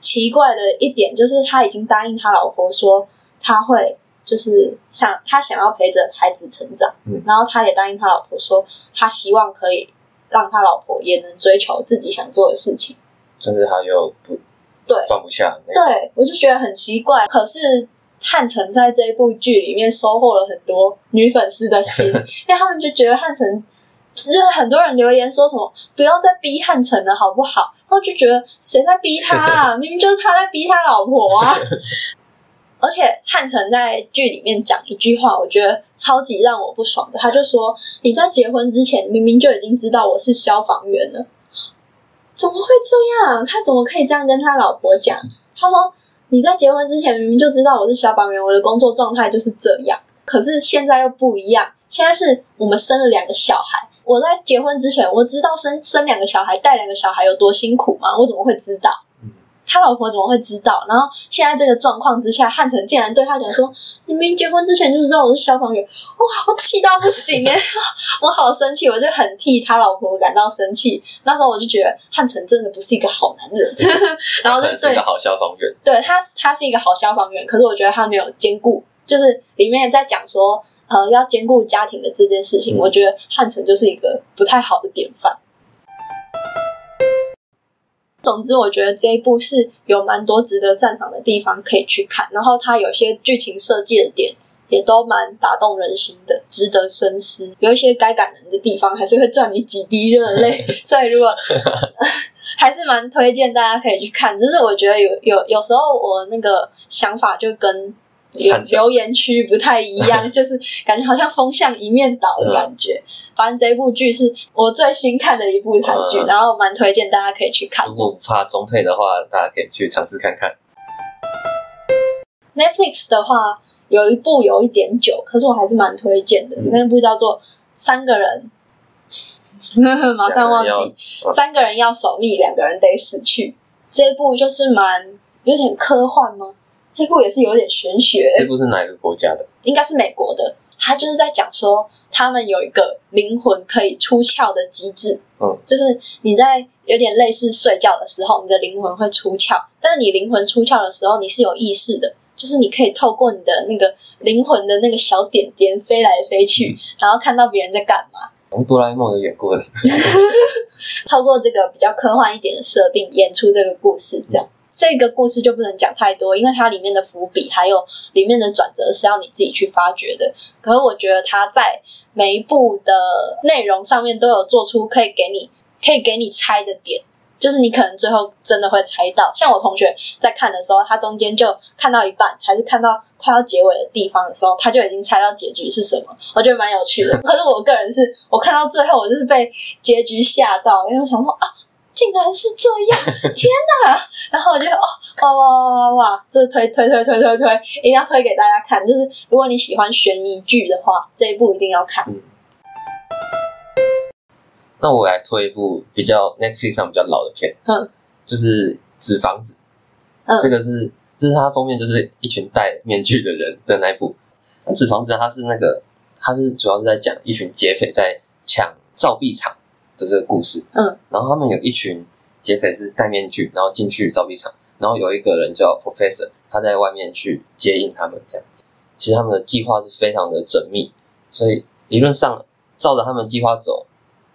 奇怪的一点，就是他已经答应他老婆说他会就是想他想要陪着孩子成长，嗯然后他也答应他老婆说他希望可以让他老婆也能追求自己想做的事情。但是他又不对放不下那个。对，我就觉得很奇怪。可是汉城在这一部剧里面收获了很多女粉丝的心，因为他们就觉得汉城，就是很多人留言说什么不要再逼汉城了，好不好？然后就觉得谁在逼他啊？明明就是他在逼他老婆啊！而且汉城在剧里面讲一句话，我觉得超级让我不爽的。他就说：“你在结婚之前明明就已经知道我是消防员了，怎么会这样？他怎么可以这样跟他老婆讲？他说你在结婚之前明明就知道我是消防员，我的工作状态就是这样，可是现在又不一样。现在是我们生了两个小孩，我在结婚之前我知道生生两个小孩、带两个小孩有多辛苦吗？我怎么会知道？嗯他老婆怎么会知道？然后现在这个状况之下，汉城竟然对他讲说：“你明明结婚之前就知道我是消防员。”哇，我气到不行哎！我好生气，我就很替他老婆感到生气。那时候我就觉得汉城真的不是一个好男人，然后就对是一个好消防员。对他，他是一个好消防员，可是我觉得他没有兼顾，就是里面在讲说，呃，要兼顾家庭的这件事情，嗯我觉得汉城就是一个不太好的典范。总之，我觉得这一部是有蛮多值得赞赏的地方可以去看，然后它有些剧情设计的点也都蛮打动人心的，值得深思。有一些该感人的地方，还是会赚你几滴热泪。所以如果还是蛮推荐大家可以去看。只是我觉得有有有时候我那个想法就跟留言区不太一样，就是感觉好像风向一面倒的感觉。反正这部剧是我最新看的一部韩剧，嗯然后蛮推荐大家可以去看如。果不怕中配的话，大家可以去尝试看看。Netflix 的话有一部有一点久，可是我还是蛮推荐的。嗯那部叫做《三个人》，马上忘记，三个人要守密，两个人得死去。这部就是蛮有点科幻吗？这部也是有点玄学，这部是哪一个国家的？应该是美国的。他就是在讲说，他们有一个灵魂可以出窍的机制，嗯，就是你在有点类似睡觉的时候，你的灵魂会出窍，但是你灵魂出窍的时候，你是有意识的，就是你可以透过你的那个灵魂的那个小点点飞来飞去，然后看到别人在干嘛。从哆啦 A 梦有演过的。透过这个比较科幻一点的设定演出这个故事，这样。这个故事就不能讲太多，因为它里面的伏笔还有里面的转折是要你自己去发掘的。可是我觉得它在每一部的内容上面都有做出可以给你可以给你猜的点，就是你可能最后真的会猜到。像我同学在看的时候，他中间就看到一半，还是看到快要结尾的地方的时候，他就已经猜到结局是什么，我觉得蛮有趣的。可是我个人是我看到最后，我就是被结局吓到，因为我想说啊。竟然是这样！天哪！然后我就哦，哇哇哇哇哇！这推推推推推推，一定要推给大家看。就是如果你喜欢悬疑剧的话，这一部一定要看。那我来推一部比较 Netflix 上比较老的片，嗯，就是《纸房子》。嗯这个是，就是它封面就是一群戴面具的人的那一部。那《纸房子》它是那个，它是主要是在讲一群劫匪在抢造币厂的这个故事。嗯，然后他们有一群劫匪是戴面具，然后进去造币厂，然后有一个人叫 Professor，他在外面去接应他们这样子。其实他们的计划是非常的缜密，所以理论上照着他们计划走，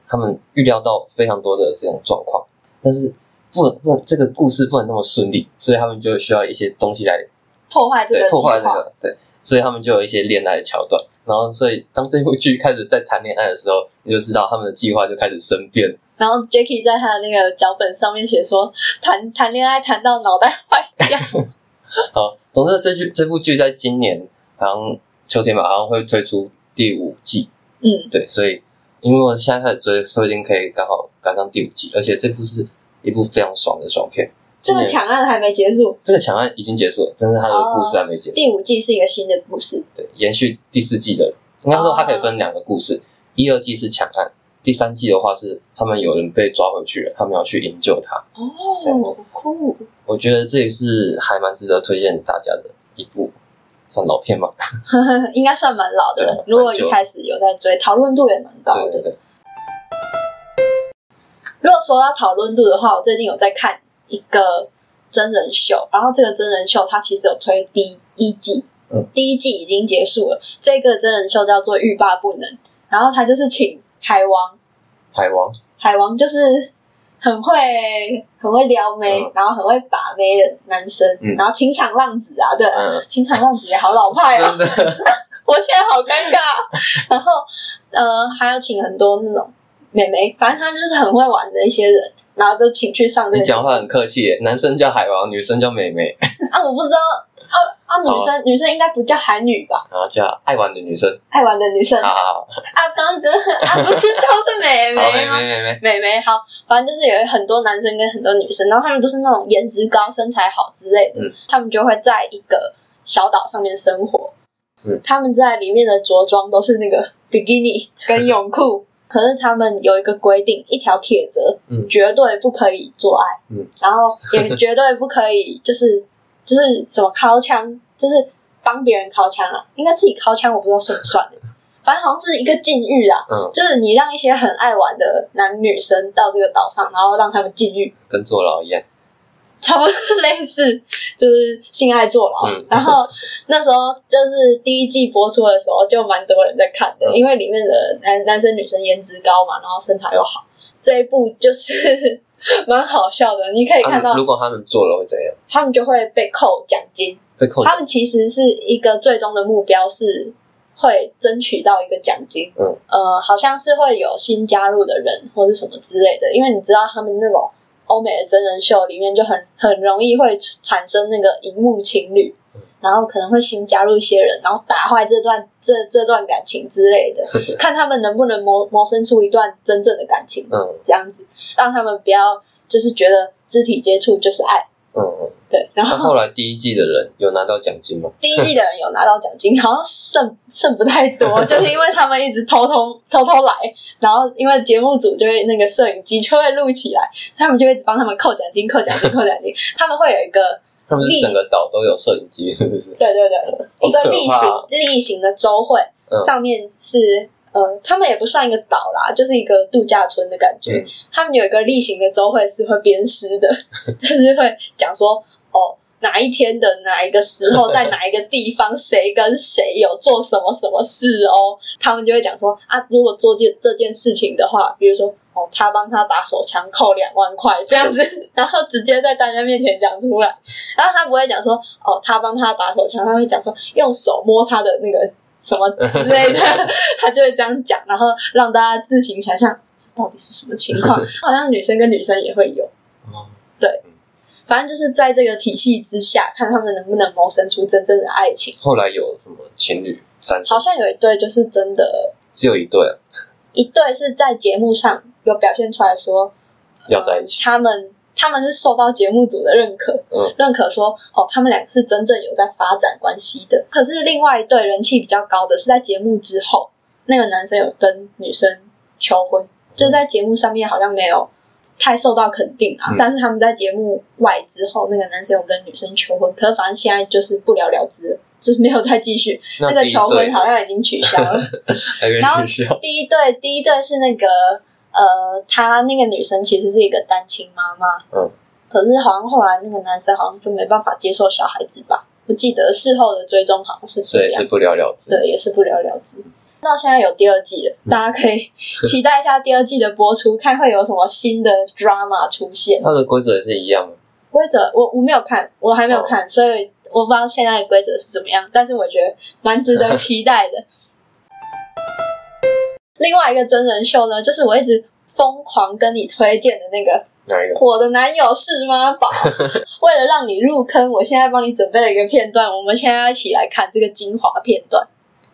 他们预料到非常多的这种状况，但是不能不能这个故事不能那么顺利，所以他们就需要一些东西来破坏这个破坏这个对，所以他们就有一些恋爱的桥段。然后，所以当这部剧开始在谈恋爱的时候，你就知道他们的计划就开始生变。然后 Jacky 在他的那个脚本上面写说，谈谈恋爱谈到脑袋坏掉。好，总之这剧这部剧在今年好像秋天吧，好像会推出第五季。嗯，对，所以因为我现在开始追，说不定可以刚好赶上第五季，而且这部是一部非常爽的爽片。这个抢案还没结束，这个抢案已经结束了，但是它的故事还没结束。第五季是一个新的故事。对，延续第四季的，应该说它可以分两个故事，一二季是抢案，第三季的话是他们有人被抓回去了，他们要去营救他。哦，酷！我觉得这也是还蛮值得推荐大家的一部，算老片吧。应该算蛮老的对，如果一开始有在追，讨论度也蛮高的。对对对，如果说到讨论度的话，我最近有在看一个真人秀，然后这个真人秀它其实有推第一季，嗯，第一季已经结束了。这个真人秀叫做《欲罢不能》，然后他就是请海王，海王，海王就是很会很会撩妹，嗯。然后很会把妹的男生，嗯。然后情场浪子啊，对，嗯，情场浪子也好老派哦，真的，我现在好尴尬。然后呃，还有请很多那种妹妹，反正他们就是很会玩的一些人，然后就请去上这个你讲话很客气耶，男生叫海王，女生叫美美，啊，我不知道啊啊，女生、女生应该不叫海女吧？然后叫爱玩的女生。爱玩的女生。啊，好好。刚哥啊，不是就是美妹吗？美美美，妹妹好，反正就是有很多男生跟很多女生，然后他们都是那种颜值高、身材好之类的，嗯。他们就会在一个小岛上面生活。嗯。他们在里面的着装都是那个比基尼跟泳裤，可是他们有一个规定，一条铁则，嗯。绝对不可以做爱，嗯。然后也绝对不可以就是就是什么掏枪，就是帮别人掏枪啊，应该自己掏枪，我不知道算不算的，反正好像是一个禁欲啊，嗯，就是你让一些很爱玩的男女生到这个岛上，然后让他们禁欲，跟坐牢一样。差不多类似，就是性爱坐牢。嗯然后那时候就是第一季播出的时候，就蛮多人在看的，嗯因为里面的男男生女生颜值高嘛，然后身材又好。这一部就是 蛮好笑的，你可以看到如果他们做了会怎样？他们就会被扣奖金。被扣奖。他们其实是一个最终的目标是会争取到一个奖金，嗯，呃，好像是会有新加入的人或者什么之类的，因为你知道他们那种欧美的真人秀里面就很很容易会产生那个荧幕情侣嗯。然后可能会新加入一些人，然后打坏这段这这段感情之类的，看他们能不能谋谋生出一段真正的感情，嗯这样子让他们不要就是觉得肢体接触就是爱，嗯嗯。对。然后那后来第一季的人有拿到奖金吗？第一季的人有拿到奖金，好像剩 剩不太多，就是因为他们一直偷偷 偷偷来，然后因为节目组就会那个摄影机就会录起来，他们就会帮他们扣奖金、扣奖金、扣奖金，他们会有一个他们是整个岛都有摄影机，是不是？对对对一个例行例行的周会，嗯上面是。呃，他们也不算一个岛啦，就是一个度假村的感觉。嗯他们有一个例行的周会是会编诗的，就是会讲说，哦，哪一天的哪一个时候，在哪一个地方，谁跟谁有做什么什么事哦，他们就会讲说啊，如果做件这件事情的话，比如说哦，他帮他打手枪扣两万块这样子，然后直接在大家面前讲出来，然后他不会讲说哦，他帮他打手枪，他会讲说用手摸他的那个什么之类的，他就会这样讲，然后让大家自行想象这到底是什么情况。好像女生跟女生也会有，哦，反正就是在这个体系之下，看他们能不能谋生出真正的爱情。后来有什么情侣单身好？像有一对就是真的，只有一对啊，一对是在节目上有表现出来说要在一起。他们他们是受到节目组的认可，嗯认可说哦，他们两个是真正有在发展关系的。可是另外一对人气比较高的是在节目之后，那个男生有跟女生求婚，就在节目上面好像没有太受到肯定啊。嗯但是他们在节目外之后，那个男生有跟女生求婚，可是反正现在就是不了了之了，就是没有再继续。那个求婚好像已经取消了。然后。第一对，第一对是那个呃，他那个女生其实是一个单亲妈妈，嗯，可是好像后来那个男生好像就没办法接受小孩子吧，不记得事后的追踪好像是这样不了了之。对，也是不了了之。到现在有第二季了，大家可以期待一下第二季的播出，看会有什么新的 drama 出现。它的规则也是一样吗？规则我我没有看，我还没有哦看，所以我不知道现在的规则是怎么样，但是我觉得蛮值得期待的。另外一个真人秀呢，就是我一直疯狂跟你推荐的那个？《我的男友是妈宝》，为了让你入坑，我现在帮你准备了一个片段，我们现在要一起来看这个精华片段。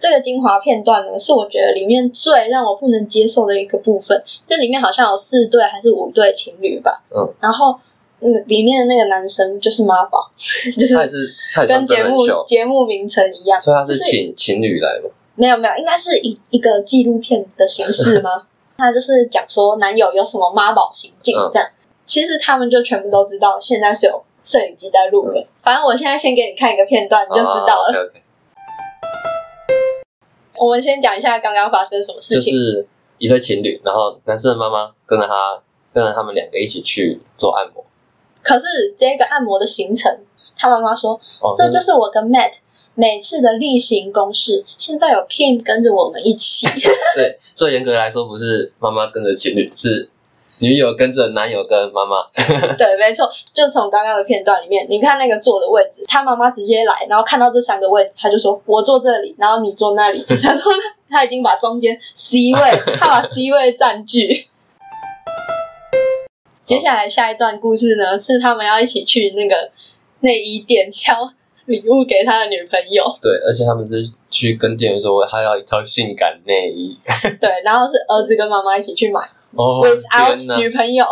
这个精华片段呢，是我觉得里面最让我不能接受的一个部分。这里面好像有四对还是五对情侣吧，嗯，然后嗯，里面的那个男生就是妈宝，就是跟节目节目名称一样，所以他是就是情侣来嘛？没有没有，应该是一一个纪录片的形式吗？他就是讲说男友有什么妈宝行径嗯这样。其实他们就全部都知道，现在是有摄影机在录的。反正我现在先给你看一个片段，你就知道了。我们先讲一下刚刚发生什么事情就。是一对情侣，然后男生的妈妈跟着他，跟着他们两个一起去做按摩。可是这个按摩的行程，他妈妈说哦，这就是我跟 Matt 每次的例行公事。现在有 Kim 跟着我们一起，对，最严格来说，不是妈妈跟着情侣，是女友跟着男友跟妈妈。对，没错，就从刚刚的片段里面，你看那个坐的位置，他妈妈直接来，然后看到这三个位置，他就说：“我坐这里，然后你坐那里。”他说他已经把中间 C 位，他把 C 位占据。接下来下一段故事呢，是他们要一起去那个内衣店挑礼物给他的女朋友，对，而且他们是去跟店员说他要一套性感内衣。对，然后是儿子跟妈妈一起去买、哦！女朋友。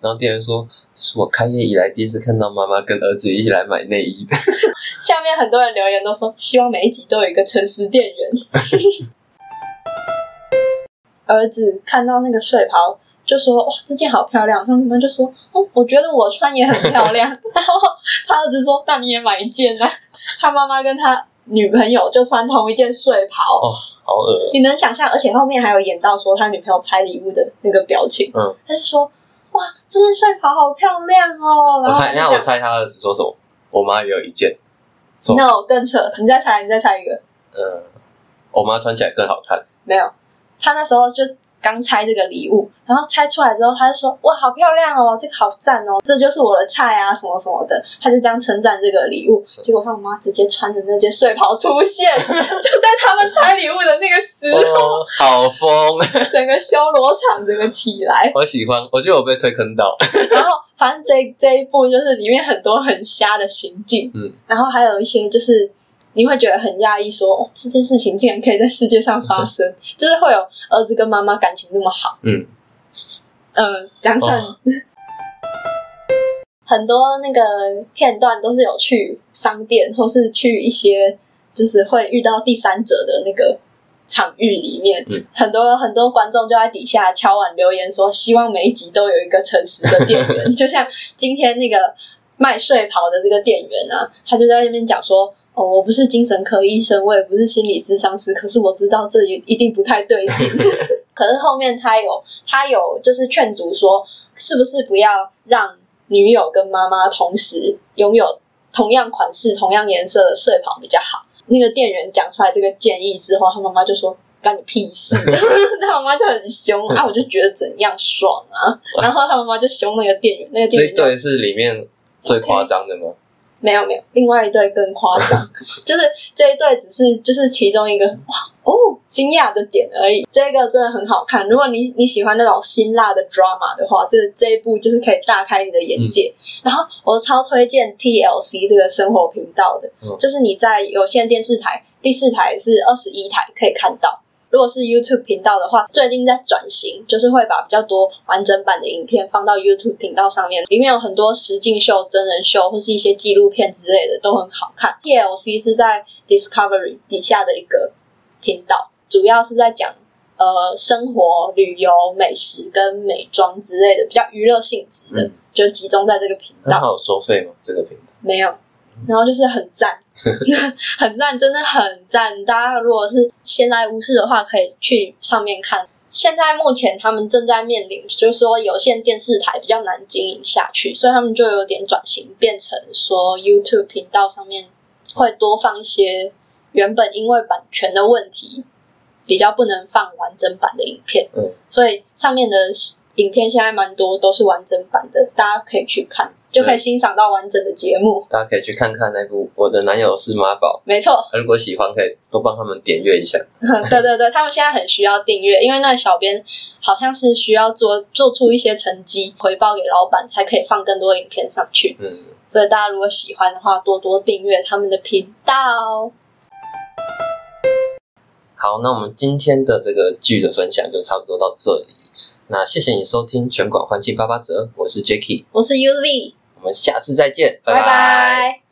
然后店员说：“这是我开业以来第一次看到妈妈跟儿子一起来买内衣的。下面很多人留言都说，希望每一集都有一个诚实店员。儿子看到那个睡袍，就说：“哇，这件好漂亮。”他妈妈就说：“哦，我觉得我穿也很漂亮。”然后他儿子说：“那你也买一件啊。”他妈妈跟他女朋友就穿同一件睡袍，哦，好恶。你能想象？而且后面还有演到说他女朋友拆礼物的那个表情，嗯，他就说：“哇，这件睡袍好漂亮哦。”我猜，然后他就那我讲猜他儿子说什么？我妈也有一件。错 No 更扯，你再猜，你再猜一个。嗯，我妈穿起来更好看。没有，他那时候就刚拆这个礼物，然后拆出来之后，他就说：“哇，好漂亮哦，这个好赞哦，这就是我的菜啊，什么什么的。”他就这样称赞这个礼物。结果他妈直接穿着那件睡袍出现，就在他们拆礼物的那个时候，哦，好疯！整个修罗场整个起来。我喜欢，我觉得我被推坑到。然后反正这这一部就是里面很多很瞎的行径，嗯，然后还有一些就是。你会觉得很讶异，说哦，这件事情竟然可以在世界上发生，就是会有儿子跟妈妈感情那么好，嗯，嗯，这样算。哦 很多那个片段都是有去商店，或是去一些就是会遇到第三者的那个场域里面。嗯，很多很多观众就在底下敲碗留言说，希望每一集都有一个诚实的店员。就像今天那个卖睡袍的这个店员啊，他就在那边讲说。哦，我不是精神科医生，我也不是心理咨商师，可是我知道这一一定不太对劲。可是后面他有他有就是劝阻说，是不是不要让女友跟妈妈同时拥有同样款式、同样颜色的睡袍比较好？那个店员讲出来这个建议之后，他妈妈就说：“干你屁事！”他妈妈就很凶啊，我就觉得怎样爽啊！然后他妈妈就凶那个店员，那个店员是里面最夸张的吗？没有没有，另外一对更夸张，就是这一对只是就是其中一个哇哦惊讶的点而已。这个真的很好看，如果你你喜欢那种辛辣的 drama 的话，这这一部就是可以大开你的眼界。然后我超推荐 TLC 这个生活频道的，嗯就是你在有线电视台第四台是二十一台可以看到。如果是 YouTube 频道的话，最近在转型，就是会把比较多完整版的影片放到 YouTube 频道上面，里面有很多实境秀、真人秀或是一些纪录片之类的，都很好看。TLC 是在 Discovery 底下的一个频道，主要是在讲呃生活、旅游、美食跟美妆之类的比较娱乐性质的，嗯就集中在这个频道。那还有收费吗？这个频道？没有，然后就是很赞 很赞，真的很赞。大家如果是闲来无事的话，可以去上面看。现在目前他们正在面临，就是说有线电视台比较难经营下去，所以他们就有点转型，变成说 YouTube 频道上面会多放一些原本因为版权的问题比较不能放完整版的影片，嗯，所以上面的影片现在蛮多都是完整版的，大家可以去看，就可以欣赏到完整的节目。大家可以去看看那部《我的男友是妈宝没错，》，如果喜欢可以多帮他们点阅一下。对对对，他们现在很需要订阅，因为那个小编好像是需要做做出一些成绩回报给老板，才可以放更多影片上去。嗯，所以大家如果喜欢的话，多多订阅他们的频道。好，那我们今天的这个剧的分享就差不多到这里。那谢谢你收听全馆欢庆八八折，我是 Jacky，我是 UZ，我们下次再见，拜拜。